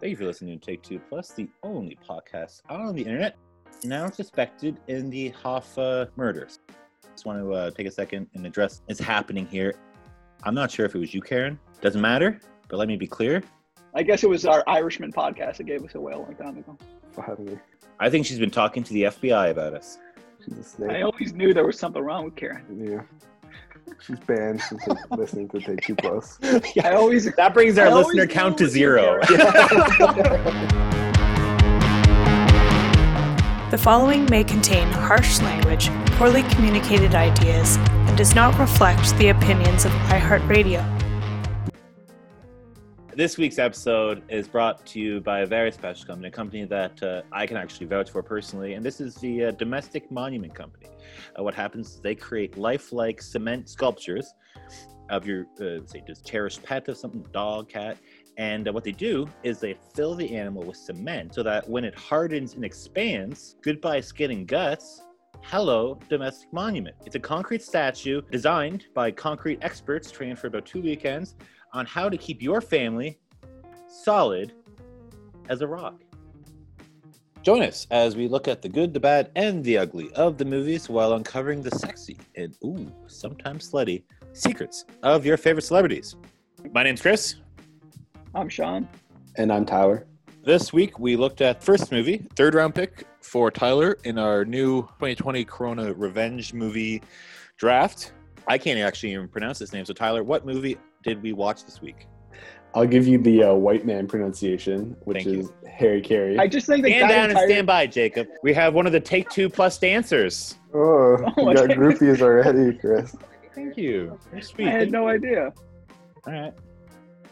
Thank you for listening to Take Two Plus, the only podcast on the internet now suspected in the Hoffa murders. Just want to uh, take a second and address what's happening here. I'm not sure if it was you, Karen. Doesn't matter, but let me be clear. I guess it was our Irishman podcast that gave us away a long time ago. Finally, I think she's been talking to the FBI about us. she's a snake. I always knew there was something wrong with Karen. Yeah. She's banned from take- listening to Take Two Plus. I always That brings our I listener count to zero. The following may contain harsh language, poorly communicated ideas, and does not reflect the opinions of iHeartRadio. This week's episode is brought to you by a very special company, a company that uh, I can actually vouch for personally, and this is the uh, Domestic Monument Company. Uh, what happens is they create lifelike cement sculptures of your, uh, say, just cherished pet of something, dog, cat, and uh, what they do is they fill the animal with cement so that when it hardens and expands, goodbye skin and guts, hello domestic monument. It's a concrete statue designed by concrete experts trained for about two weekends on how to keep your family solid as a rock. Join us as we look at the good, the bad, and the ugly of the movies while uncovering the sexy and, ooh, sometimes slutty secrets of your favorite celebrities. My name's Chris. I'm Sean. And I'm Tyler. This week we looked at first movie, third round pick for Tyler in our new 2020 Corona Revenge movie draft. I can't actually even pronounce this name. So Tyler, what movie did we watch this week? I'll give you the uh, white man pronunciation, which Thank you. is Harry Carey. I just think the Stand guy down and stand by, Jacob. We have one of the Take Two Plus dancers. oh, Oh, you got groupies already, Chris. Thank you. Very sweet. I had no idea. All right.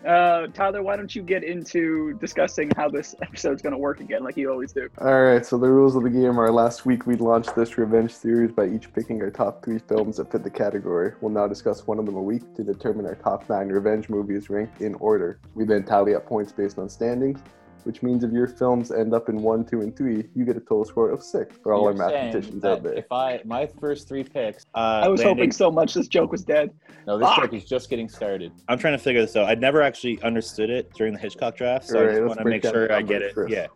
Uh, Tyler, why don't you get into discussing how this episode's going to work again, like you always do? All right, so the rules of the game are last week we launched this revenge series by each picking our top three films that fit the category. We'll now discuss one of them a week to determine our top nine revenge movies ranked in order. We then tally up points based on standings, which means if your films end up in one, two, and three, you get a total score of six for all our You're saying mathematicians out there. If I my first three picks, uh, I was landed- hoping so much this joke was dead. No, this Fuck. joke is just getting started. I'm trying to figure this out. I'd never actually understood it during the Hitchcock draft, so I just want to make sure I get it. first. Yeah.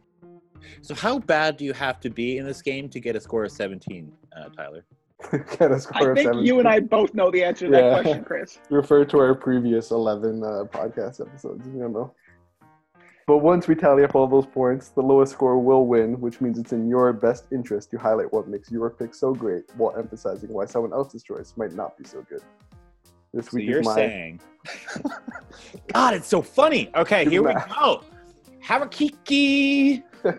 So how bad do you have to be in this game to get a score of 17, uh, Tyler? get a score I of think seven. you and I both know the answer to that question, Chris. refer to our previous 11 uh, podcast episodes you know. But once we tally up all those points, the lowest score will win, which means it's in your best interest to highlight what makes your pick so great while emphasizing why someone else's choice might not be so good. This So week you're is my saying, God, it's so funny. Okay, here we go. Harakiki. I'm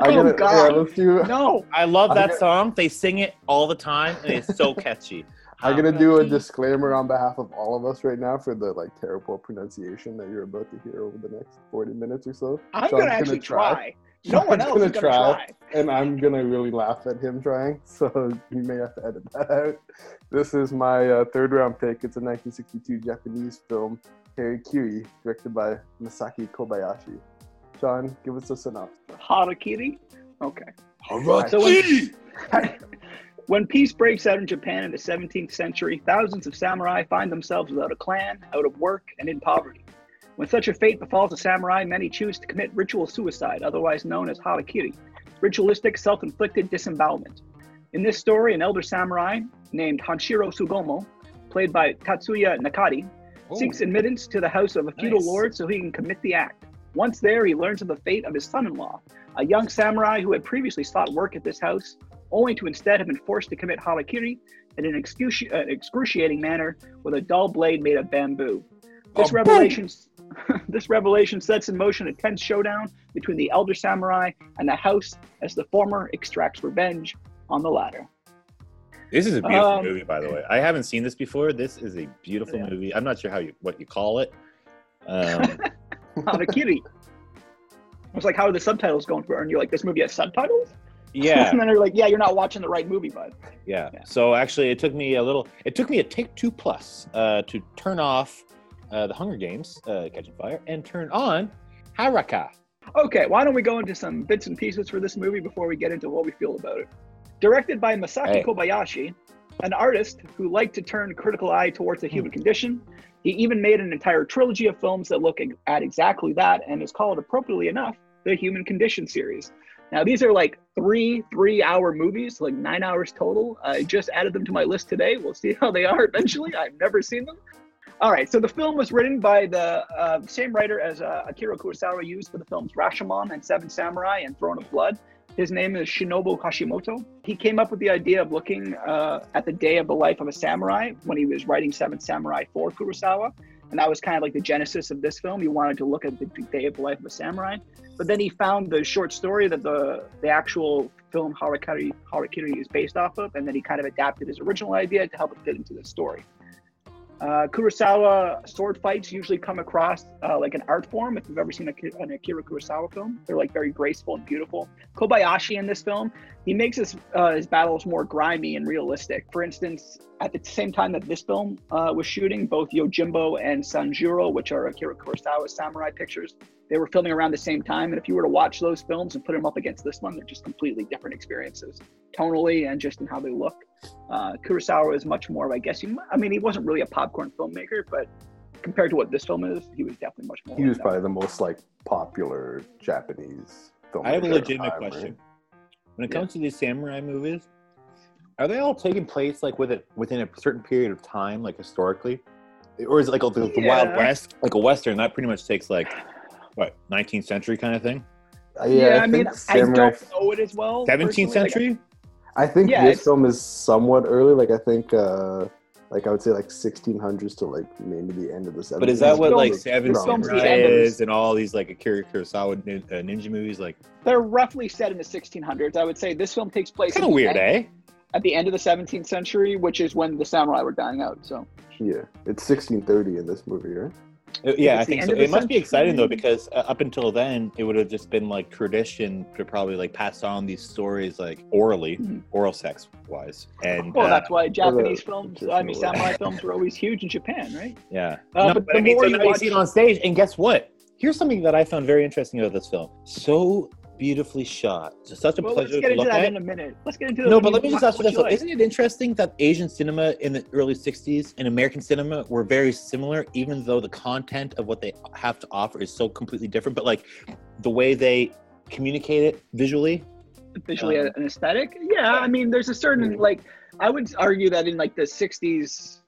Oh, gonna, God. Yeah, let's. No. I love that gonna- song. They sing it all the time, and it's so catchy. I'm gonna do a disclaimer on behalf of all of us right now for the like terrible pronunciation that you're about to hear over the next 40 minutes or so. I'm Sean's going to actually try. No Sean's one else gonna is going to try. and I'm gonna really laugh at him trying, so you may have to edit that out. This is my uh, third round pick. It's a 1962 Japanese film, Harry Kiri, directed by Masaki Kobayashi. Sean, give us a synopsis. Harakiri? Okay. So when, when peace breaks out in Japan in the 17th century, thousands of samurai find themselves without a clan, out of work, and in poverty. When such a fate befalls a samurai, many choose to commit ritual suicide, otherwise known as harakiri, ritualistic self-inflicted disembowelment. In this story, an elder samurai named Hanshiro Tsugumo, played by Tatsuya Nakadai, seeks admittance to the house of a feudal Nice. lord so he can commit the act. Once there, he learns of the fate of his son-in-law, a young samurai who had previously sought work at this house, only to instead have been forced to commit harakiri in an excruci- uh, excruciating manner with a dull blade made of bamboo. This Oh, revelation, this revelation sets in motion a tense showdown between the elder samurai and the house as the former extracts revenge on the latter. This is a beautiful Um, movie, by the way. I haven't seen this before. This is a beautiful Yeah. movie. I'm not sure how you what you call it. Um, Harakiri. I was like, how are the subtitles going for? And you're like, this movie has subtitles? Yeah, and then they're like, yeah, you're not watching the right movie, bud. yeah. Yeah. So actually, it took me a little. It took me a take two plus uh, to turn off uh, the Hunger Games, uh, Catching Fire, and turn on Haraka. Okay, why don't we go into some bits and pieces for this movie before we get into what we feel about it? Directed by Masaki Hey. Kobayashi, an artist who liked to turn critical eye towards the human condition, He even made an entire trilogy of films that look at exactly that and is called, appropriately enough, the Human Condition series. Now, these are like three three hour movies, like nine hours total. I just added them to my list today. We'll see how they are eventually. I've never seen them. All right, so the film was written by the uh, same writer as uh, Akira Kurosawa used for the films Rashomon and Seven Samurai and Throne of Blood. His name is Shinobu Hashimoto. He came up with the idea of looking uh, at the day of the life of a samurai when he was writing Seven Samurai for Kurosawa. And that was kind of like the genesis of this film. He wanted to look at the day of the life of a samurai. But then he found the short story that the, the actual film Harakiri, Harakiri is based off of. And then he kind of adapted his original idea to help it fit into the story. Uh, Kurosawa sword fights usually come across uh, like an art form. If you've ever seen a, an Akira Kurosawa film, they're like very graceful and beautiful. Kobayashi in this film, he makes his uh, his battles more grimy and realistic. For instance, at the same time that this film uh, was shooting, both Yojimbo and Sanjuro, which are Akira Kurosawa samurai pictures, they were filming around the same time. And if you were to watch those films and put them up against this one, they're just completely different experiences, tonally and just in how they look. Uh, Kurosawa is much more, I guess, you, I mean, he wasn't really a popcorn filmmaker, but compared to what this film is, he was definitely much more. He was probably the most like popular Japanese filmmaker. I have a legitimate question. Right? When it comes yeah. to these samurai movies, are they all taking place like with it within a certain period of time, like historically, or is it like the, the yeah. Wild West, like a western that pretty much takes like what 19th century kind of thing? Uh, yeah, yeah, I, I mean, samurai... I don't know it as well. 17th century. Like, I think yeah, this film is somewhat early. Like I think, uh like I would say, like 1600s to like maybe the end of the 70s. But is that what like Seven Samurai is and all these like Akira Kurosawa uh, ninja movies? Like they're roughly set in the 1600s. I would say this film takes place. Kind of weird, end, eh? At the end of the 17th century, which is when the samurai were dying out. So yeah, it's 1630 in this movie, right? Uh, yeah, I think so. It must be exciting though because uh, up until then, it would have just been like tradition to probably like pass on these stories like orally, mm-hmm. oral sex wise. And well, uh, that's why Japanese films, I mean, samurai films were always huge in Japan, right? Yeah. Uh, no, but, but the I mean, more so you, watch... see it on stage, and guess what? Here's something that I found very interesting about this film. So beautifully shot. It's such a well, pleasure let's get to into look that at. in a minute. Let's get into No, but let me just ask you this: like. Isn't it interesting that Asian cinema in the early '60s and American cinema were very similar, even though the content of what they have to offer is so completely different? But like the way they communicate it visually, visually um, an aesthetic. Yeah, I mean, there's a certain like I would argue that in like the '60s.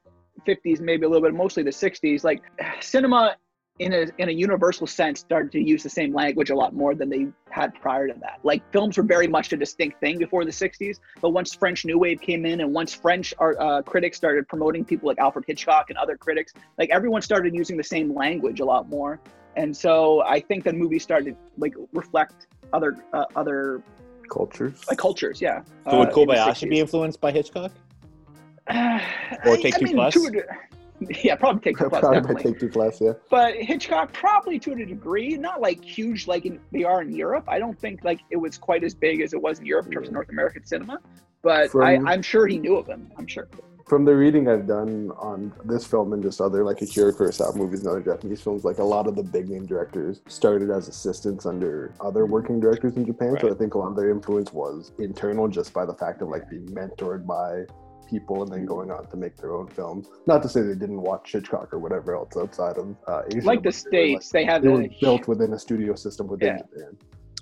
50s maybe a little bit mostly the 60s like cinema in a in a universal sense started to use the same language a lot more than they had prior to that. Like films were very much a distinct thing before the 60s, but once French New Wave came in and once French art, uh, critics started promoting people like Alfred Hitchcock and other critics, like everyone started using the same language a lot more. And so I think that movies started like reflect other uh, other cultures. Like cultures, yeah. So would uh, Kobayashi be influenced by Hitchcock? or Take Two Plus? yeah, probably take two plus. probably take two plus, yeah. But Hitchcock probably to a degree, not like huge like in, they are in Europe. I don't think like it was quite as big as it was in Europe in terms of North American cinema. But From, I, I'm sure he knew of him. I'm sure. From the reading I've done on this film and just other like Akira Kurosawa movies and other Japanese films, like a lot of the big name directors started as assistants under other working directors in Japan. Right. So I think a lot of their influence was internal just by the fact of like being mentored by people and then going on to make their own films. Not to say they didn't watch Hitchcock or whatever else outside of uh, Asia. Like the states, like, they have they were built within a studio system within yeah. Japan.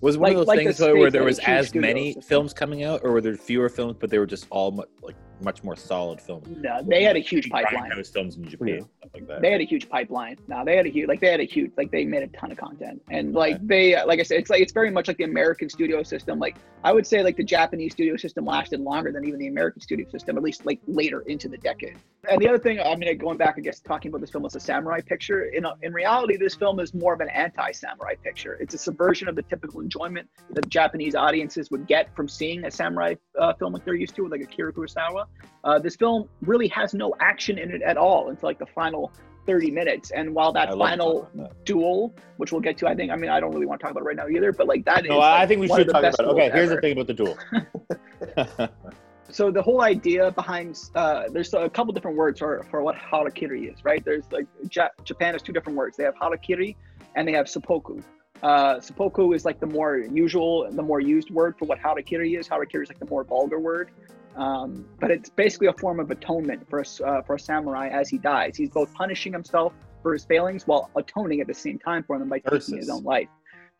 Was one like, of those like things where there was as many films coming out, or were there fewer films, but they were just all like much more solid film. No, they had a huge pipeline. films in Japan, yeah. like that. They had a huge pipeline. No, they had a huge like they had a huge like they made a ton of content, and like they like I said, it's like it's very much like the American studio system. Like I would say like the Japanese studio system lasted longer than even the American studio system, at least like later into the decade. And the other thing, I mean, going back, I guess, talking about this film as a samurai picture. In a, in reality, this film is more of an anti-samurai picture. It's a subversion of the typical enjoyment that Japanese audiences would get from seeing a samurai uh, film like they're used to, like Akira Kurosawa. Uh, this film really has no action in it at all until like the final 30 minutes. And while that final that. duel, which we'll get to, I think, I mean, I don't really want to talk about it right now either, but like that no, is, like, I think we should talk about it. Okay, here's ever. the thing about the duel. so the whole idea behind uh, there's a couple different words for, for what harakiri is, right? There's like Japan has two different words. They have harakiri and they have seppuku. Uh, seppuku is like the more usual, the more used word for what harakiri is. Harakiri is like the more vulgar word. Um, but it's basically a form of atonement for a, uh, for a samurai as he dies. He's both punishing himself for his failings while atoning at the same time for them by taking his own life.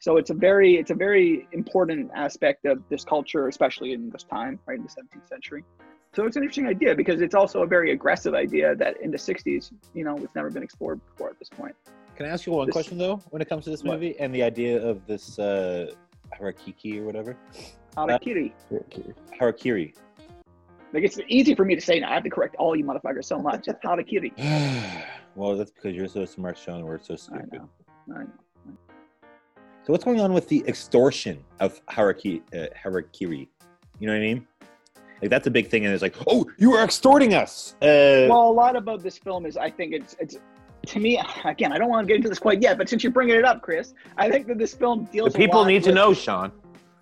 So it's a very it's a very important aspect of this culture, especially in this time, right in the 17th century. So it's an interesting idea because it's also a very aggressive idea that in the 60s, you know, it's never been explored before at this point. Can I ask you one this, question though, when it comes to this movie what? and the idea of this uh, harakiki or whatever? Harakiri. Uh, harakiri. Like it's easy for me to say now. I have to correct all you motherfuckers so much. It's harakiri. well, that's because you're so smart, Sean. We're so stupid. I know. I know. So what's going on with the extortion of haraki, uh, harakiri? You know what I mean? Like that's a big thing, and it's like, oh, you are extorting us. Uh, well, a lot about this film is, I think it's it's to me again. I don't want to get into this quite yet, but since you're bringing it up, Chris, I think that this film deals. The people need to know, Sean.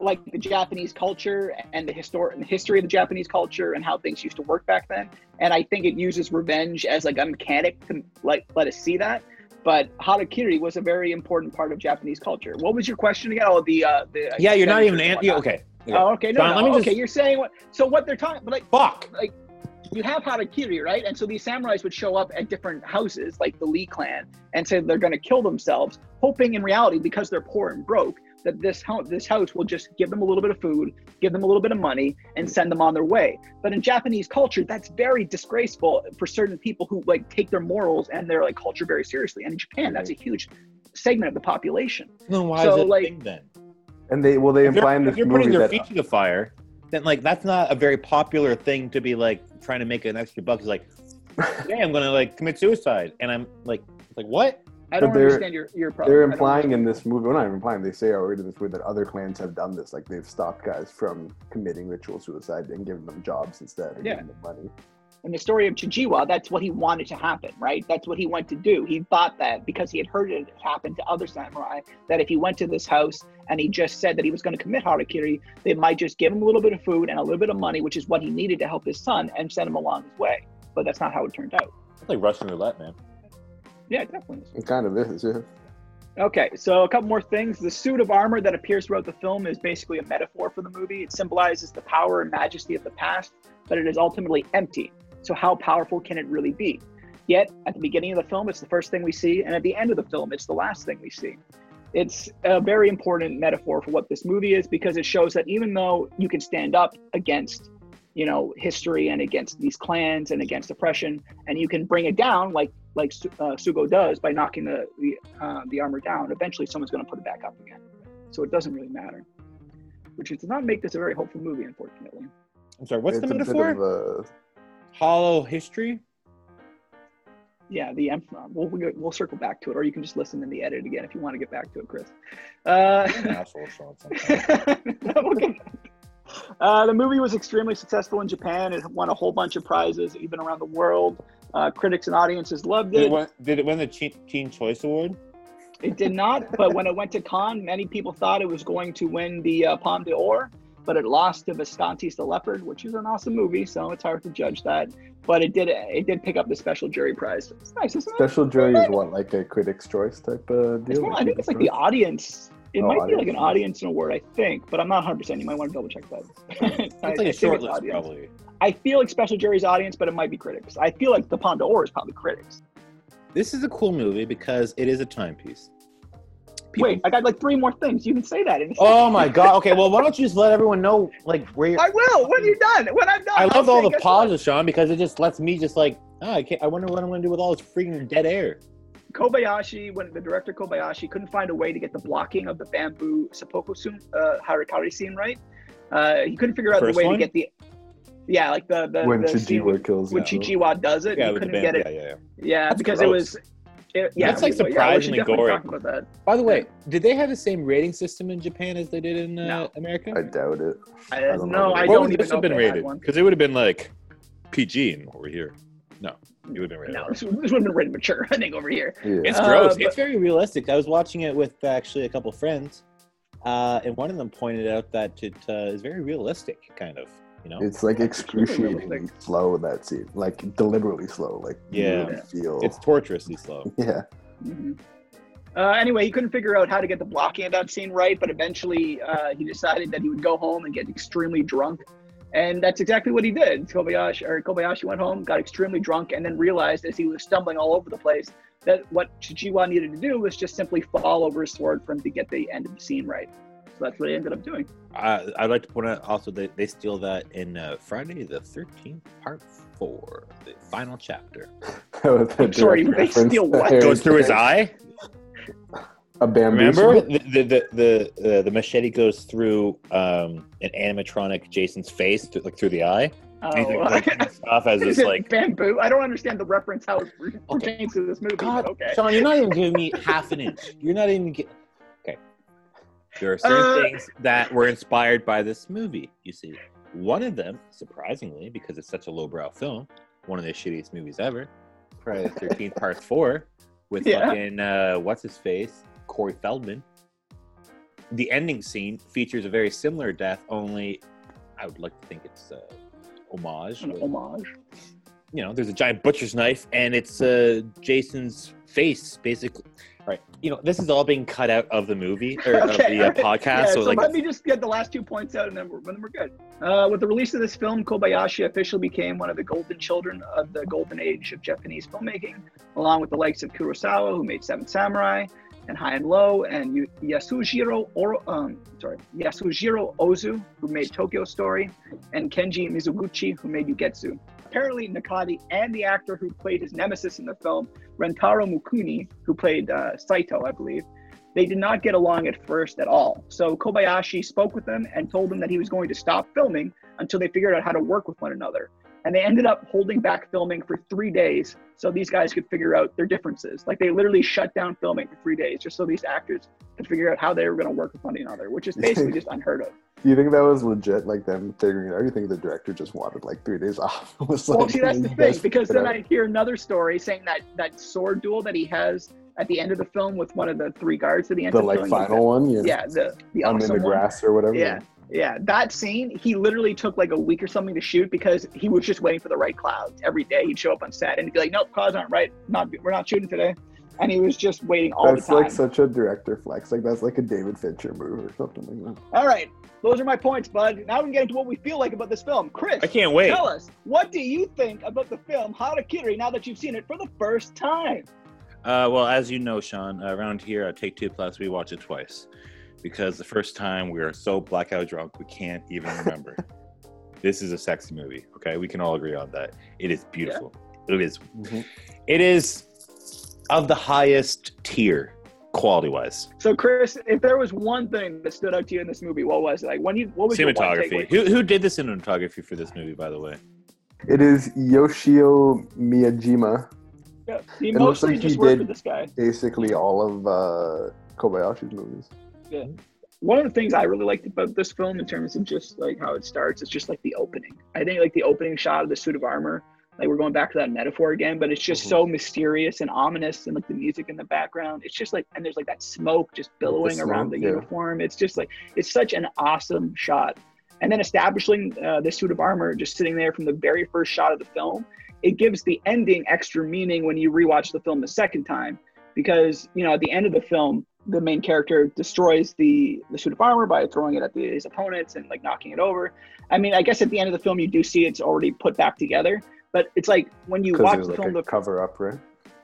Like the Japanese culture and the histor- the history of the Japanese culture and how things used to work back then, and I think it uses revenge as like a mechanic to like let us see that but harakiri was a very important part of Japanese culture. What was your question again? Oh, the uh, the yeah, you're not even an- yeah, okay. okay. Oh, okay. No, John, no, okay. Just... You're saying what? So what they're talking, but like fuck, like you have harakiri, right? And so these samurais would show up at different houses, like the Lee clan, and say they're going to kill themselves, hoping in reality because they're poor and broke that this house, this house will just give them a little bit of food, give them a little bit of money, and send them on their way. But in Japanese culture, that's very disgraceful for certain people who like take their morals and their like culture very seriously. And in Japan, that's a huge segment of the population. No, why so, is it like, then? And they well, they if imply in this if you're putting their feet uh, to the fire, then like that's not a very popular thing to be like trying to make an extra buck. It's like, hey, I'm gonna like commit suicide, and I'm like, like what? I don't understand your your problem. They're implying in this movie, well, not even implying, they say already in this movie that other clans have done this. Like they've stopped guys from committing ritual suicide and giving them jobs instead, and yeah. giving them money. In the story of Chijiwa, that's what he wanted to happen, right? That's what he wanted to do. He thought that because he had heard it happen to other samurai, that if he went to this house and he just said that he was going to commit harakiri, they might just give him a little bit of food and a little bit of money, which is what he needed to help his son and send him along his way. But that's not how it turned out. It's like Russian roulette, man. Yeah, definitely. It kind of is, yeah. Okay, so a couple more things. The suit of armor that appears throughout the film is basically a metaphor for the movie. It symbolizes the power and majesty of the past, but it is ultimately empty. So, how powerful can it really be? Yet, at the beginning of the film, it's the first thing we see, and at the end of the film, it's the last thing we see. It's a very important metaphor for what this movie is because it shows that even though you can stand up against you know history and against these clans and against oppression and you can bring it down like like uh, Sugo does by knocking the the, uh, the armor down, eventually someone's going to put it back up again. So it doesn't really matter, which does not make this a very hopeful movie, unfortunately. I'm sorry. What's it's the metaphor? A... Hollow history. Yeah, the we'll, we'll circle back to it, or you can just listen in the edit again if you want to get back to it, Chris. Uh, uh, the movie was extremely successful in Japan. It won a whole bunch of prizes, even around the world. Uh, critics and audiences loved it. Did it, win, did it win the Teen Choice Award? It did not, but when it went to Cannes, many people thought it was going to win the uh, Palme d'Or, but it lost to Visconti's The Leopard, which is an awesome movie, so it's hard to judge that. But it did it did pick up the special jury prize. It's nice, isn't special it? jury is what, like a critics' choice type of deal? More, I think it's like the audience. It oh, might be like an audience award, I think, but I'm not 100. percent You might want to double check that. it's like a short list, probably. I feel like special jury's audience, but it might be critics. I feel like the Palme d'Or is probably critics. This is a cool movie because it is a timepiece. People... Wait, I got like three more things. You can say that. In oh my god. Okay, well, why don't you just let everyone know like where you're? I will when you're done. When I'm done. I love all the pauses, Sean, because it just lets me just like, oh, I can't. I wonder what I'm going to do with all this freaking dead air. Kobayashi, when the director Kobayashi couldn't find a way to get the blocking of the bamboo seppuku scene, uh, harakiri scene right, uh, he couldn't figure out the way one? to get the yeah, like the the when the Chijiwa kills when Chijiwa does it, yeah, you couldn't get it. Yeah, yeah, yeah. because gross. it was. It, yeah, that's like surprisingly yeah, gory. By the way, did they have the same rating system in Japan as they did in uh, no. America? I doubt it. I, I don't no, know. I what don't would this have been rated? Because it would have been like PG over here. No, it would have been rated. No, this would have been rated mature. I think over here. Yeah. It's gross. Uh, but, it's very realistic. I was watching it with actually a couple friends, uh, and one of them pointed out that it uh, is very realistic, kind of. You know, it's like excruciatingly slow that scene, like deliberately slow. Like yeah, feel it's torturously slow. Yeah. Mm-hmm. Uh, anyway, he couldn't figure out how to get the blocking of that scene right, but eventually uh, he decided that he would go home and get extremely drunk And that's exactly what he did. Kobayashi or Kobayashi went home, got extremely drunk, and then realized as he was stumbling all over the place that what Chichiwa needed to do was just simply fall over his sword for him to get the end of the scene right. So that's what he ended up doing. Uh, I'd like to point out also that they steal that in uh, Friday the 13th, part four, the final chapter. I'm sorry, they steal what? Goes through his eye? A bamboo. Remember the the the the, uh, the machete goes through um, an animatronic Jason's face, through, like through the eye. Oh, like, stuff as is this like bamboo? I don't understand the reference how it pertains to this movie. God, okay. Sean, you're not even giving me half an inch. You're not even get. Okay, there are certain Uh, things that were inspired by this movie. You see, one of them, surprisingly, because it's such a lowbrow film, one of the shittiest movies ever, Friday the Thirteenth Part Four, with Yeah. fucking uh, what's his face, Corey Feldman. The ending scene features a very similar death, only I would like to think it's uh, homage. An with- homage. you know, there's a giant butcher's knife, and it's uh, Jason's face, basically. Right. You know, this is all being cut out of the movie or of the uh, podcast. Yeah, so, so like, let me just get the last two points out, and then we're, then we're good. Uh, with the release of this film, Kobayashi officially became one of the golden children of the golden age of Japanese filmmaking, along with the likes of Kurosawa, who made Seven Samurai, and High and Low, and Yasujiro Oro, um, sorry, Yasujiro Ozu, who made Tokyo Story, and Kenji Mizoguchi, who made Ugetsu. Apparently, Nakadai and the actor who played his nemesis in the film, Rentaro Mikuni, who played uh, Saito, I believe, they did not get along at first at all. So Kobayashi spoke with them and told them that he was going to stop filming until they figured out how to work with one another. And they ended up holding back filming for three days so these guys could figure out their differences. Like they literally shut down filming for three days just so these actors could figure out how they were going to work with one another, which is basically just unheard of. Do you think that was legit, like them figuring it out? Or you think the director just wanted like three days off? Was Well, like, see, that's the thing because then I hear another story saying that that sword duel that he has at the end of the film with one of the three guards at the end the of the like film. final one, yeah, Yeah, the the I'm in awesome the one. grass or whatever. Yeah, yeah. That scene, he literally took like a week or something to shoot because he was just waiting for the right clouds every day. He'd show up on set and he'd be like, "Nope, clouds aren't right. Not we're not shooting today," and he was just waiting all that's the time. like such a director flex. Like that's like a David Fincher move or something like that. all right, those are my points, bud. Now we can get into what we feel like about this film. Chris, I can't wait. tell us what do you think about the film Harakiri now that you've seen it for the first time? Uh, well, as you know, Sean, around here at Take Two Plus, we watch it twice because the first time we are so blackout drunk we can't even remember. this is a sexy movie. Okay, we can all agree on that. It is beautiful. It is. Mhm. It is of the highest tier, quality wise. So, Chris, if there was one thing that stood out to you in this movie, what was it? Like, when you what was your Cinematography. takeaway? Who who did the cinematography for this movie, by the way? It is Yoshio Miyajima, Yeah, he It looks mostly like he worked did- with this guy. basically all of uh, Kobayashi's movies. One of the things I really liked about this film in terms of just like how it starts it's just like the opening. I think like the opening shot of the suit of armor, like we're going back to that metaphor again, but it's just Mhm. so mysterious and ominous and like the music in the background. It's just like and there's like that smoke just billowing around smoke, the yeah. uniform. It's just like it's such an awesome shot. And then establishing uh, this suit of armor just sitting there from the very first shot of the film, it gives the ending extra meaning when you rewatch the film the second time because you know at the end of the film the main character destroys the the suit of armor by throwing it at the, his opponents and like knocking it over i mean i guess at the end of the film you do see it's already put back together but it's like when you watch the like film a the cover up, right?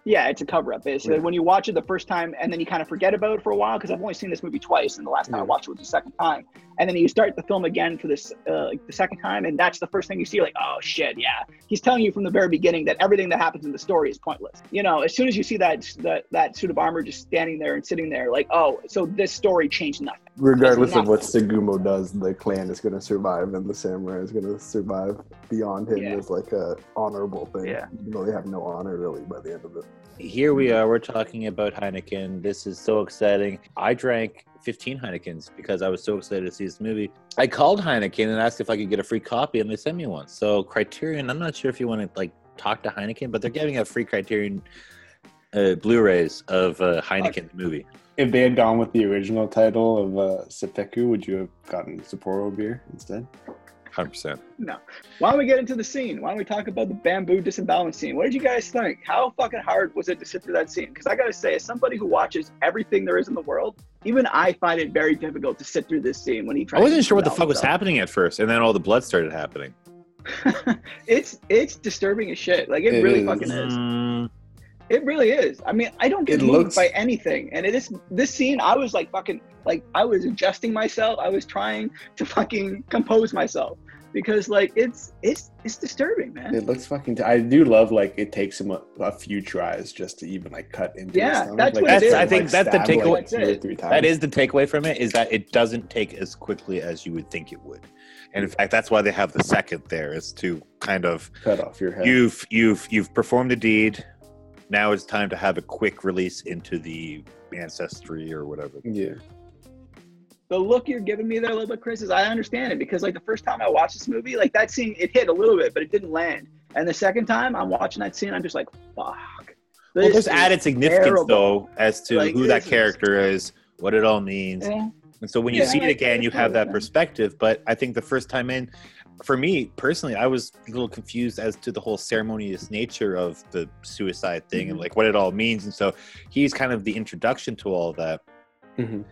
yeah it's a cover up basically Yeah. when you watch it the first time and then you kind of forget about it for a while because i've only seen this movie twice and the last time i watched it was the second time and then you start the film again for this uh, the second time and that's the first thing you see like oh shit yeah he's telling you from the very beginning that everything that happens in the story is pointless you know as soon as you see that that, that suit of armor just standing there and sitting there like oh so this story changed nothing Regardless of what Segumo does, the clan is going to survive, and the samurai is going to survive beyond him Yeah. as like a honorable thing. Yeah. Even though they have no honor really by the end of it. Here we are. We're talking about Heineken. This is so exciting. I drank 15 Heinekens because I was so excited to see this movie. I called Heineken and asked if I could get a free copy, and they sent me one. So Criterion. I'm not sure if you want to like talk to Heineken, but they're giving out free Criterion uh, Blu-rays of uh, Heineken the movie. If they had gone with the original title of uh, would you have gotten Sapporo beer instead? Hundred percent. No. Why don't we get into the scene? Why don't we talk about the bamboo disembowelment scene? What did you guys think? How fucking hard was it to sit through that scene? Because I gotta say, as somebody who watches everything there is in the world, even I find it very difficult to sit through this scene when he tries. I wasn't to sure what the fuck was happening at first, and then all the blood started happening. it's it's disturbing as shit. Like it, It really is. fucking is. Mm, It really is. I mean, I don't get It moved looks- by anything. And it is this scene. I was like fucking like I was adjusting myself. I was trying to fucking compose myself because like it's it's it's disturbing, man. It looks fucking. T- I do love like it takes him a, a few tries just to even like cut into. Yeah, stomach. that's like, what it it's, I think that's the takeaway. Like, two three times. that is the takeaway from it is that it doesn't take as quickly as you would think it would, and in fact, that's why they have the second there is to kind of cut off your head. you've you've you've performed a deed. Now it's time to have a quick release into the ancestry or whatever. yeah. The look you're giving me there a little bit, Chris, is I understand it because like the first time I watched this movie, like that scene, it hit a little bit, but it didn't land. And the second time I'm watching that scene, I'm just like, fuck. Well, This there's added significance terrible. though as to Like, who that this is- character is, what it all means. Yeah. And so when you Yeah, see it again, you have that perspective. But I think the first time in, for me personally, I was a little confused as to the whole ceremonious nature of the suicide thing and Mhm. like what it all means. And so he's kind of the introduction to all of that. Mhm.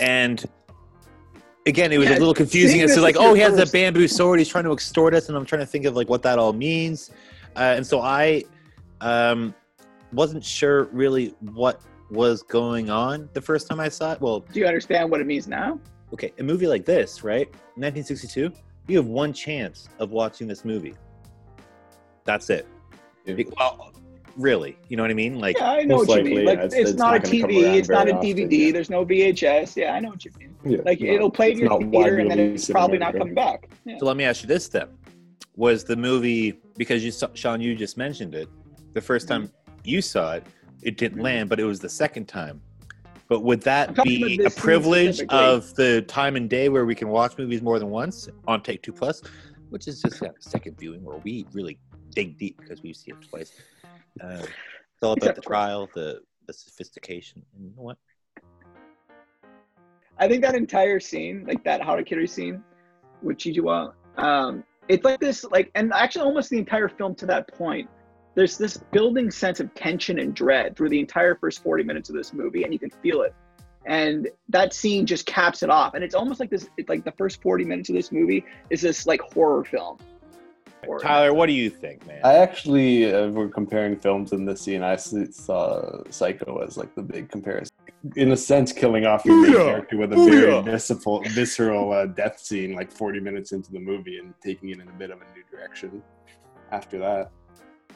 And again, it was Yeah, a little confusing seeing as to like, oh, he has a bamboo sword. He's trying to extort us, and I'm trying to think of like what that all means. Uh, and so I um, wasn't sure really what was going on the first time I saw it. Well, Do you understand what it means now? okay, a movie like this, right? 1962, you have one chance of watching this movie. That's it. Yeah. Well, really, you know what I mean? Like, Yeah, I know what you likely, mean. yeah, Like it's- it's, it's not, not a TV, it's not a often, DVD. yeah. There's no VHS. Yeah, I know what you mean. Yeah, Like no, it'll play in your theater and then it's probably not coming back. So let me ask you this then: Was the movie because you saw, Sean, you just mentioned it, the first mm-hmm. time you saw it, it didn't mm-hmm. land, but it was the second time. But would that be a privilege of the time and day where we can watch movies more than once on Take Two Plus, which is just a second viewing where we really dig deep because we see it twice. Uh, it's all about the trial, the the sophistication. And you know what? I think that entire scene, like that Harakiri scene with Chijiwa, um, it's like this, like, and actually almost the entire film to that point. There's this building sense of tension and dread through the entire first 40 minutes of this movie, and you can feel it. And that scene just caps it off. And it's almost like this, it's like the first 40 minutes of this movie is this like horror film. Horror. Tyler, what do you think, man? I actually, uh, we're comparing films in this scene. I saw Psycho as like the big comparison. In a sense, killing off your main character with a very visceral, visceral uh, death scene, like 40 minutes into the movie, and taking it in a bit of a new direction after that.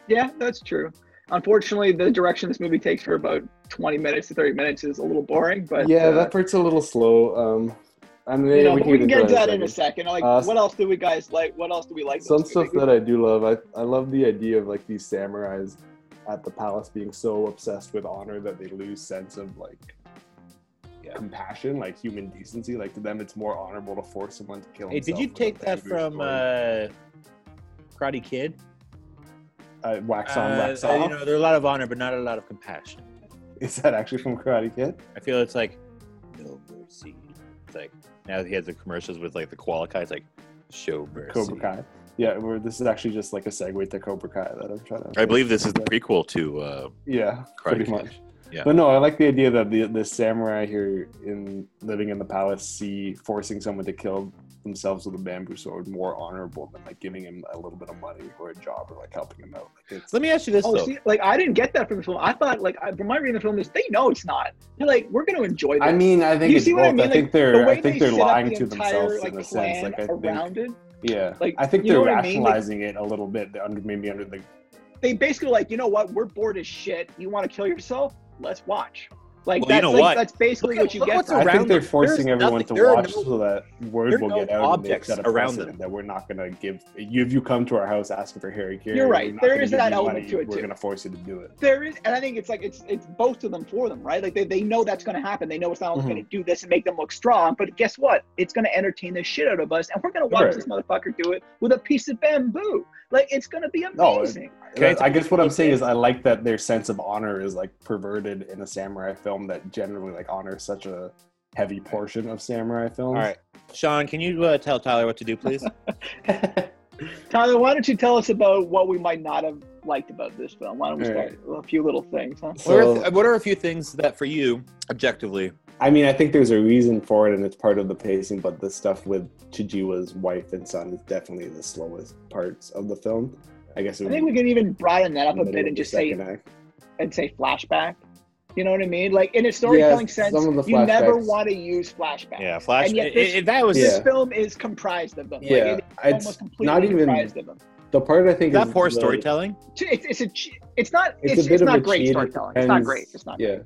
Yeah, that's true. Unfortunately, the direction this movie takes for about 20 minutes to 30 minutes is a little boring, but yeah, uh, that part's a little slow. Um, I mean, you know, we can we can get into that a in a second. second. Like, Uh, what else do we guys like? What else do we like? Some stuff that I do love. I, I love the idea of like these samurais at the palace being so obsessed with honor that they lose sense of like Yeah. compassion, like human decency. Like to them, it's more honorable to force someone to kill Hey, did you take that from uh, Karate Kid? uh, wax on, Uh, wax off? you know, there's a lot of honor, but not a lot of compassion. Is that actually from Karate Kid? I feel it's like no mercy. It's like now he has the commercials with like the Koala Kai. It's like show mercy. Cobra Kai. Yeah, where this is actually just like a segue to Cobra Kai that I'm trying to. I believe this is the prequel to. Uh, Yeah, pretty much. Yeah. But no, I like the idea that the the samurai here in living in the palace see forcing someone to kill themselves with a bamboo sword more honorable than like giving him a little bit of money or a job or like helping him out. Like it's let me ask you this Oh, though. see, like I didn't get that from the film. I thought, like, I, from my reading of the film, is they know it's not. They're like, we're going to enjoy this. I mean, I think You it's see both. what I I, mean? Like, think the they're way I think they they're lying the to entire, themselves like, in a sense. Like I think it. yeah, like, I think they're know what I mean? Like- rationalizing it a little bit under maybe under the They basically like, you know what? We're bored as shit. You want to kill yourself? Let's watch. Like Well, you that's know like, what? that's basically Look what you look get. what's from. I around think they're them. forcing There's everyone nothing- to watch no- so that word will no get out objects set a around them. that we're not going to give you if you come to our house asking for Harry Carey. You're right. There gonna that you element money, to it, We're going to force you to do it. There is, and I think it's like it's it's both of them for them, right? Like they, they know that's going to happen. They know it's not only Mhm. going to do this and make them look strong, but guess what? It's going to entertain the shit out of us, and we're going to watch Right. this motherfucker do it with a piece of bamboo. Like it's going to be No, it- amazing. Can I I, guess what I'm saying is I like that their sense of honor is like perverted in a samurai film that generally like honors such a heavy portion of samurai films. All right, Sean, can you uh, tell Tyler what to do, please? Tyler, why don't you tell us about what we might not have liked about this film? Why don't we start with a few little things, huh? what, are th- what are a few things that, for you, objectively, I mean, I think there's a reason for it, and it's part of the pacing. But the stuff with Chijiwa's wife and son is definitely the slowest parts of the film. I guess. It I think we can even broaden that up a bit and just say act. and say flashback. You know what I mean? Like in a storytelling Yes, sense, some of the you never want to use flashbacks. yeah, flash. And yet i- this- i- that was This Yeah. film is comprised of them. Like, Yeah, it is it's almost completely not even comprised of them. the part I think is that is poor the- storytelling. It's, it's a it's not It's it's, a it's, bit of not a great cheat. It storytelling. It's not great. It's not. Yeah,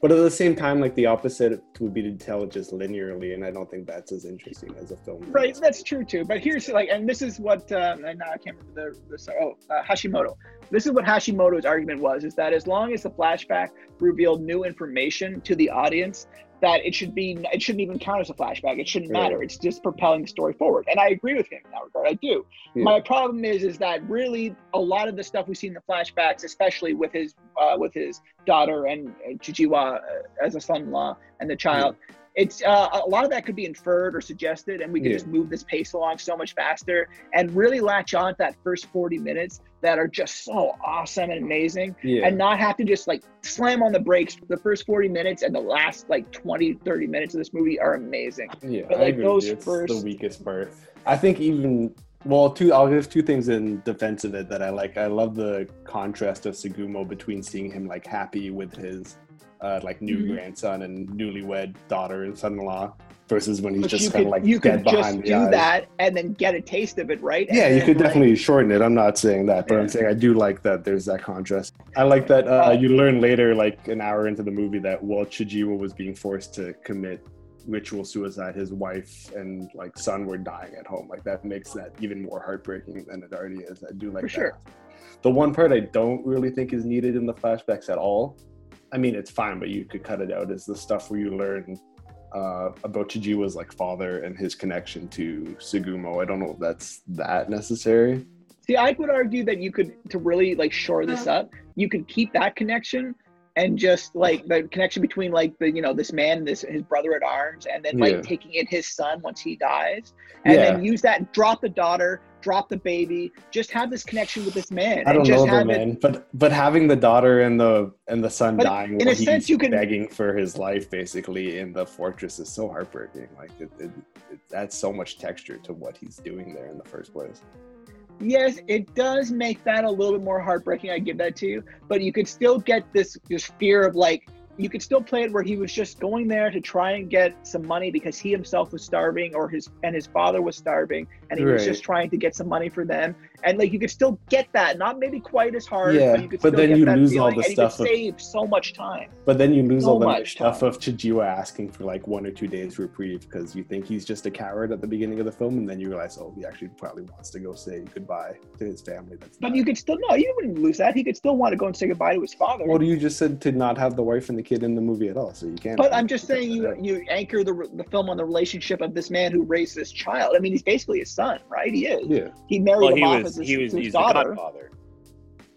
but at the same time, like the opposite would be to tell it just linearly, and I don't think that's as interesting as a film. Right, that's true too. But here's like, and this is what, um, and now I can't remember the, the oh uh, Hashimoto. This is what Hashimoto's argument was: is that as long as the flashback revealed new information to the audience, that it should be, it shouldn't even count as a flashback. It shouldn't matter. It's just propelling the story forward. And I agree with him in that regard. I do. Yeah. My problem is, is that really a lot of the stuff we see in the flashbacks, especially with his, uh, with his daughter and uh, Chichiwa as a son-in-law and the child. It's uh, a lot of that could be inferred or suggested, and we could Yeah. just move this pace along so much faster and really latch on to that first 40 minutes that are just so awesome and amazing yeah. and not have to just like slam on the brakes. The first 40 minutes and the last like 20, 30 minutes of this movie are amazing. Yeah, But, I like, agree those. It's first- the weakest part. I think even well, two. I'll give two things in defense of it that I like. I love the contrast of Segumo between seeing him like happy with his uh, like new Mhm. grandson and newlywed daughter and son-in-law versus when he's But just kind of like you dead could just behind the do eyes. that and then get a taste of it, right? Yeah, And you could like, definitely shorten it. I'm not saying that, but Yeah. I'm saying I do like that there's that contrast. I like that uh, Uh, you learn later, like an hour into the movie, that while Chijiwa was being forced to commit ritual suicide, his wife and like son were dying at home. Like that makes that even more heartbreaking than it already is. I do like For that. sure. The one part I don't really think is needed in the flashbacks at all. I mean, it's fine, but you could cut it out. Is the stuff where you learn uh, about Chijiwa's like father and his connection to Segumo. I don't know if that's that necessary. See, I would argue that you could to really like shore this up, you could keep that connection and just like the connection between like the you know this man, this his brother at arms, and then like Yeah. taking in his son once he dies, and Yeah. then use that drop the daughter, drop the baby, just have this connection with this man, I don't and just know though, have it. man. But but having the daughter and the and the son dying in a sense, you can- begging for his life basically in the fortress is so heartbreaking. Like it, it, it adds so much texture to what he's doing there in the first place. Yes, it does make that a little bit more heartbreaking. I give that to you, but you could still get this this fear of like you could still play it where he was just going there to try and get some money because he himself was starving or his and his father was starving and he was just trying to get some money for them and like you could still get that not maybe quite as hard Yeah, but you could but still then get you that lose all the and you could stuff of- save so much time But then you lose So all the stuff time. of Chijiwa asking for like one or two days reprieve because you think he's just a coward at the beginning of the film, and then you realize, oh, he actually probably wants to go say goodbye to his family. That's but not- you could still no you wouldn't lose that he could still want to go and say goodbye to his father Well, you just said to not have the wife and the kid in the movie at all, so you can't. But I'm just saying, you you anchor the the film on the relationship of this man who raised this child. I mean, he's basically his son, right? He is. Yeah. He married Well, him he off was his, he was his he's the daughter. godfather.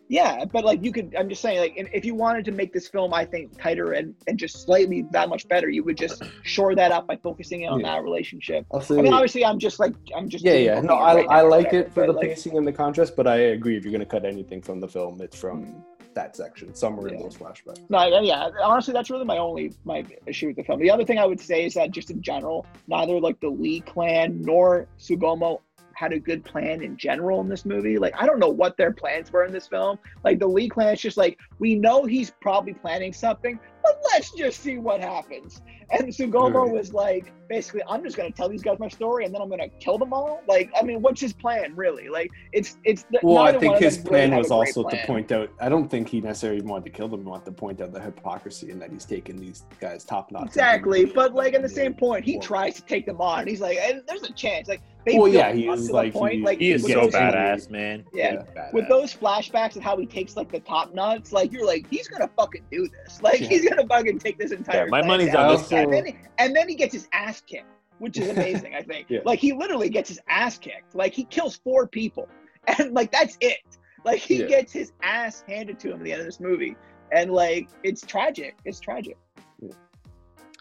Yeah, but like you could, I'm just saying, like if if you wanted to make this film, I think tighter and and just slightly that much better, you would just shore that up by focusing on Yeah. that relationship. I'll I mean, obviously, I'm just like I'm just yeah, yeah. No, we I, right I like whatever, it for the like, pacing and the contrast, but I agree. If you're gonna cut anything from the film, it's from that section, somewhere in those flashbacks. No, yeah, yeah. Honestly, that's really my only my issue with the film. The other thing I would say is that just in general, neither like the Lee clan nor Sugomo had a good plan in general in this movie. Like, I don't know what their plans were in this film. Like the Lee clan, it's just like we know he's probably planning something, but let's just see what happens. And Sugomo Right. was like, basically, I'm just gonna tell these guys my story, and then I'm gonna kill them all. Like, I mean, what's his plan really? Like, it's it's. Well, I think his them really plan was also to point out. I don't think he necessarily wanted to kill them. He wanted to point out the hypocrisy and that he's taking these guys top notch. Exactly, but like at the same point, he tries to take them on. He's like, and there's a chance. Like they Well, yeah, him he is like- point, he- like He is so those- badass, man. Yeah, badass. with those flashbacks and how he takes like the top nuts, like you're like, he's gonna fucking do this. Like Yeah. he's gonna fucking take this entire. Yeah, my money's on this And then, he, and then he gets his ass kicked, which is amazing. I think. Yeah. Like he literally gets his ass kicked. Like he kills four people, and like that's it. Like he Yeah. gets his ass handed to him at the end of this movie, and like it's tragic. It's tragic.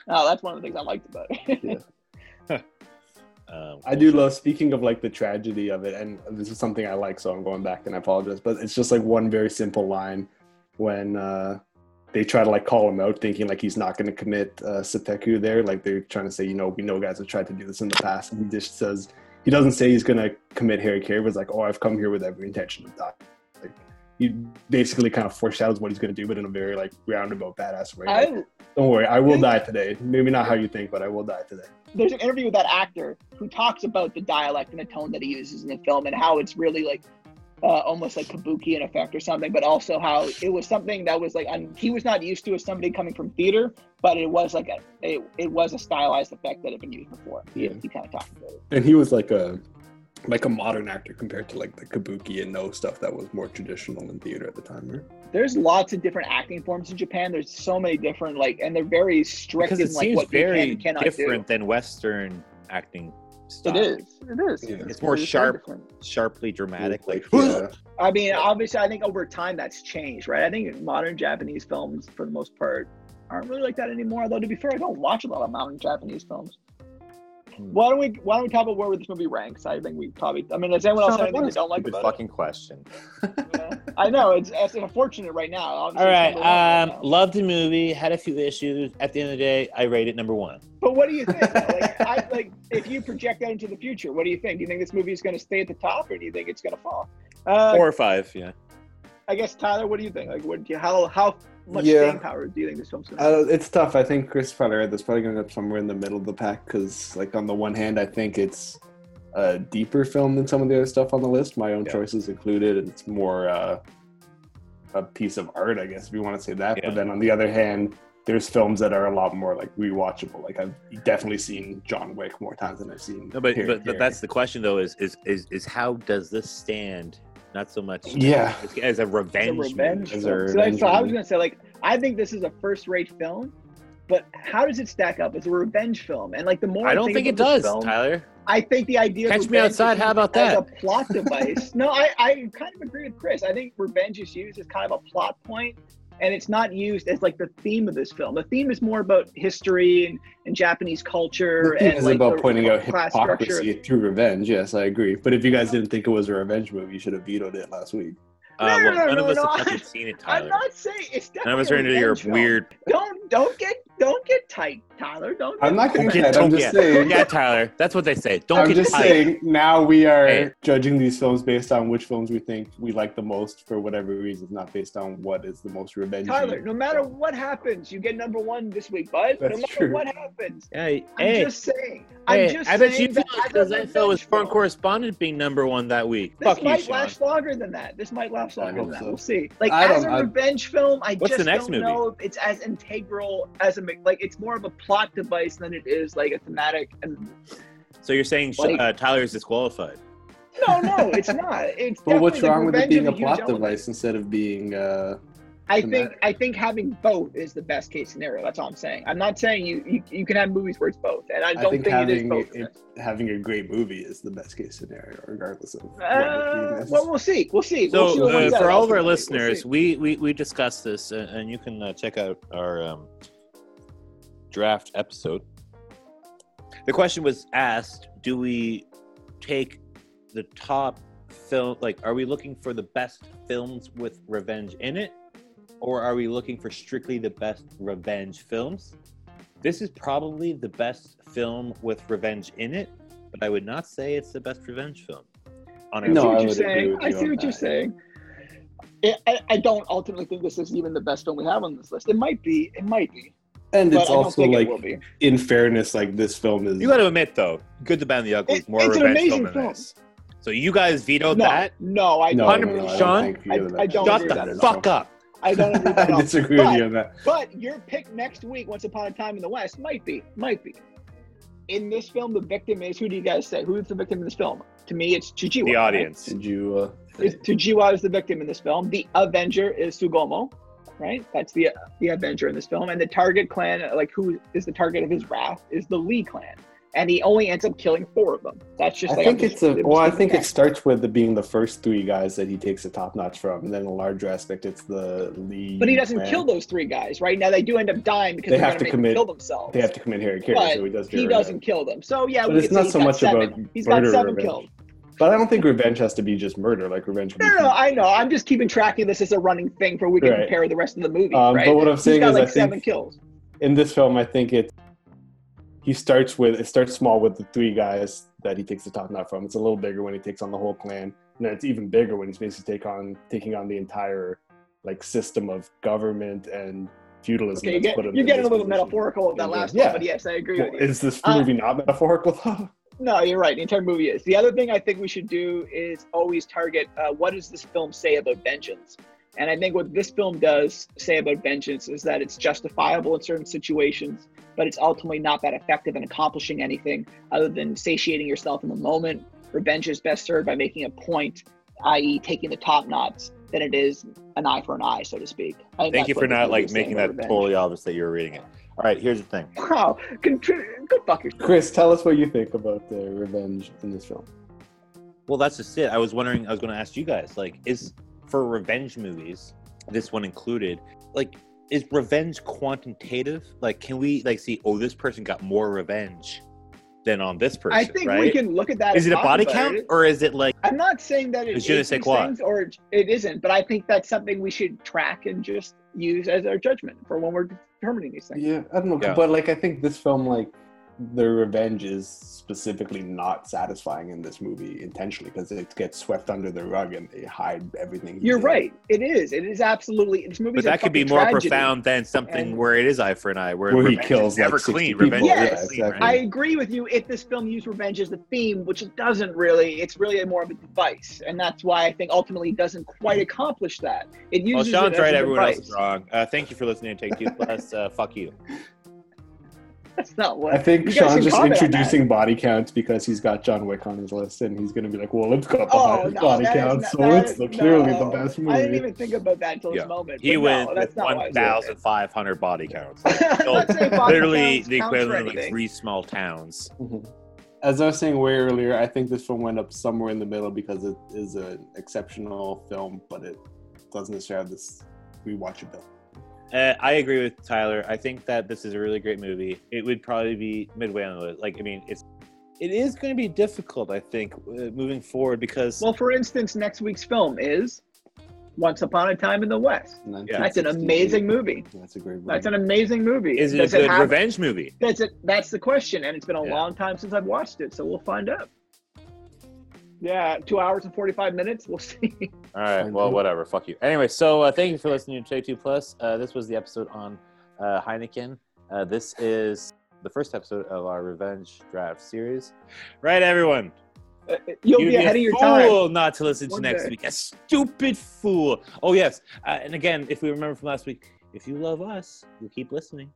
Oh, that's one of the things I liked about it. um, I do love speaking of like the tragedy of it, and this is something I like, so I'm going back and I apologize. But it's just like one very simple line when uh, they try to like call him out, thinking like he's not going to commit uh, seppuku there. Like they're trying to say, you know, we know guys have tried to do this in the past, and he just says he doesn't say he's going to commit harakiri, but it's like, oh, I've come here with every intention of dying. He basically kind of foreshadows what he's going to do, but in a very like roundabout, badass way. Like, don't worry, I will die today. Maybe not how you think, but I will die today. There's an interview with that actor who talks about the dialect and the tone that he uses in the film and how it's really like uh, almost like kabuki in effect or something, but also how it was something that was like he was not used to as somebody coming from theater, but it was like a it, it was a stylized effect that had been used before. He, yeah. he kind of talked about it. And he was like a like a modern actor compared to like the kabuki and Noh stuff that was more traditional in theater at the time, right? There's lots of different acting forms in Japan. There's so many different like, and they're very strict because it in, like, seems very different do. than Western acting Style. It is. It is. Yeah. It's more sharp, sharply dramatic. Like, yeah. I mean, obviously, I think over time that's changed, right? I think modern Japanese films, for the most part, aren't really like that anymore. Although to be fair, I don't watch a lot of modern Japanese films. Hmm. Why don't we Why don't we talk about where this movie ranks? I think we probably. I mean, does anyone else have anything they don't like about fucking it? question. yeah. I know it's it's unfortunate right now. Obviously, All right, um, right loved the movie. Had a few issues. At the end of the day, I rate it number one. But what do you think? like, I, like, if you project that into the future, what do you think? Do you think this movie is going to stay at the top, or do you think it's going to fall? Uh, Four or five, yeah. I guess Tyler, what do you think? Like, what you, how how much yeah. staying power do you think this film's going to? Uh, it's tough. I think Chris probably right. That's probably going to end up somewhere in the middle of the pack because, like, on the one hand, I think it's a deeper film than some of the other stuff on the list. My own yeah. choices included, and it's more uh, a piece of art, I guess, if you want to say that. Yeah. But then on the other hand, there's films that are a lot more like rewatchable. Like I've definitely seen John Wick more times than I've seen. No, but but, but that's the question though: is is is is how does this stand? Not so much, yeah, as a revenge, as a revenge. As a revenge so, so I was gonna say, like, I think this is a first-rate film, but how does it stack up as a revenge film? And like, the more I, don't think, think it does, film, Tyler. I think the idea of catch me outside. How about that? As a plot device. no, I I kind of agree with Chris. I think revenge is used as kind of a plot point and it's not used as like the theme of this film. The theme is more about history and, and Japanese culture. The and is like about the, pointing out hypocrisy structure. through revenge. Yes, I agree. But if you guys didn't think it was a revenge movie, you should have vetoed it last week. Uh, well, no, no, none no, of us have fucking seen it, Tyler. I'm not saying it's definitely. None of us are into your film. weird. Don't don't get don't get tight, Tyler. Don't. I'm not going to get. I'm just saying. Yeah, Tyler. That's what they say. Don't get tight. I'm get just tight. saying. Now we are hey. judging these films based on which films we think we like the most for whatever reasons, not based on what is the most revenge. Tyler, no matter what happens, you get number one this week, bud. That's no matter true. what happens. Hey, I'm hey. just saying. Hey, I'm just saying, I bet you feel because I felt was foreign correspondent being number one that week. This Fuck might you, last longer than that. This might last longer than that. So. We'll see. Like I as a revenge film, I What's just the next don't movie? know if it's as integral as a like. It's more of a plot device than it is like a thematic. And so you're saying like, uh, Tyler is disqualified? No, no, it's not. It's but what's wrong with it being a plot device instead of being? Uh, I think I think having both is the best case scenario. That's all I'm saying. I'm not saying you you, you can have movies where it's both, and I don't I think, think having, it is both. It, having a great movie is the best case scenario, regardless of. Uh, well, we'll see. We'll see. So we'll see uh, for all of our listeners, we'll we, we we discussed this, uh, and you can uh, check out our um, draft episode. The question was asked: Do we take the top film? Like, are we looking for the best films with revenge in it? or are we looking for strictly the best revenge films? This is probably the best film with revenge in it, but I would not say it's the best revenge film. On no, I, I you're saying. I see what that. you're saying. I, I don't ultimately think this is even the best film we have on this list. It might be. It might be. And it's also like, it in fairness, like this film is. You got to admit, though, Good, the Bad, and the Ugly is more revenge film than film. this. So you guys vetoed no, that? No, I don't. No, no, no, Sean, I don't, I, I don't shut the fuck up. I don't agree. I disagree but, with you on that. But your pick next week, Once Upon a Time in the West, might be, might be. In this film, the victim is who do you guys say? Who is the victim in this film? To me, it's Chijiiwa. The audience. Right? Chijiiwa. Chijiiwa is the victim in this film. The Avenger is Tsugumo, right? That's the the Avenger in this film. And the target clan, like who is the target of his wrath, is the Lee clan. and he only ends up killing four of them. That's just. I like, think I'm it's a well. I think it starts with the being the first three guys that he takes a top notch from, and then a larger aspect it's the Lee. But he doesn't man. kill those three guys, right? Now they do end up dying because They have to commit- kill themselves. They have to commit harakiri, so he does. He doesn't kill them. So yeah, But it's not so much seven. about He's got seven revenge. killed. But I don't think revenge has to be just murder. Like revenge. No, no, no, I know. I'm just keeping track of this as a running thing for we can Right. compare the rest of the movie, Um, right? but what I'm He's saying got is, like I seven think kills. in this film, I think it he starts with it starts small with the three guys that he takes the top knot from. It's a little bigger when he takes on the whole clan, and then it's even bigger when he's basically take on taking on the entire like system of government and feudalism. Okay, you get, you're getting a little position. metaphorical with that last Yeah. one, but yes, I agree Well, with you. is this Uh, movie not metaphorical though? No, you're right. The entire movie is. The other thing I think we should do is always target uh, what does this film say about vengeance? And I think what this film does say about vengeance is that it's justifiable in certain situations, but it's ultimately not that effective in accomplishing anything other than satiating yourself in the moment. Revenge is best served by making a point, i.e., taking the top knots, than it is an eye for an eye, so to speak. Thank you for not like making that revenge. totally obvious that you were reading it. All right, here's the thing. Wow, contri- go fuck yourself. Chris, tell us what you think about the revenge in this film. Well, that's just it. I was wondering. I was going to ask you guys, like, is for revenge movies, this one included, like, is revenge quantitative? Like, can we like see? Oh, this person got more revenge than on this person. I think right? we can look at that. Is it a body count it. or is it like? I'm not saying that It's je is sais these quoi. things or it isn't, but I think that's something we should track and just use as our judgment for when we're determining these things. Yeah, I don't know, Yeah. but like I think this film, like the revenge is specifically not satisfying in this movie intentionally because it gets swept under the rug and they hide everything. You're did. right. It is. It is absolutely. This movie. But that could be more tragedy. profound than something And- where it is eye for an eye, where, Where he kills, is never like, clean. people. Revenge Yeah, is clean, exactly. I agree with you. If this film used revenge as the theme, which it doesn't really, it's really more of a device, and that's why I think ultimately it doesn't quite accomplish that. It Well. Sean's it as right. a Everyone else is wrong. Uh, thank you for listening to Take Two Plus. Uh, fuck you. That's not what. I think you Sean's just comment on that. introducing body counts because he's got John Wick on his list and he's going to be like, well, it's got the Oh, highest no, body that is count, so that it's the, clearly the best movie. I didn't even think about that until Yeah. this moment. He but went no, with not why I one was doing it. thousand five hundred body counts. I'm So body literally counts the equivalent of like three small towns. Mhm. As I was saying way earlier, I think this film went up somewhere in the middle because it is an exceptional film, but it doesn't necessarily have this rewatchability. Uh, I agree with Tyler. I think that this is a really great movie. It would probably be midway on the list. Like, I mean, it's it is going to be difficult. I think uh, moving forward because Well, for instance, next week's film is Once Upon a Time in the West. Yeah. That's an amazing movie. That's a great movie. That's an amazing movie. is it Does a good have- revenge movie? That's it. That's the question, and it's been a Yeah. long time since I've watched it, so we'll find out. Yeah, two hours and forty-five minutes. We'll see. All right. Well, whatever. Fuck you. Anyway, so uh, thank you for listening to Take Two Plus. Uh, this was the episode on uh, Heineken. Uh, this is the first episode of our Revenge Draft series. Right, everyone. Uh, You'll You'd be ahead a of your time. fool not to listen to One next day. week. A stupid fool. Oh yes, uh, and again, if we remember from last week, if you love us, you keep listening,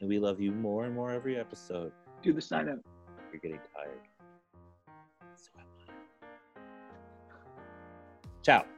and we love you more and more every episode. Do the sign up. You're getting tired. So am I. Ciao.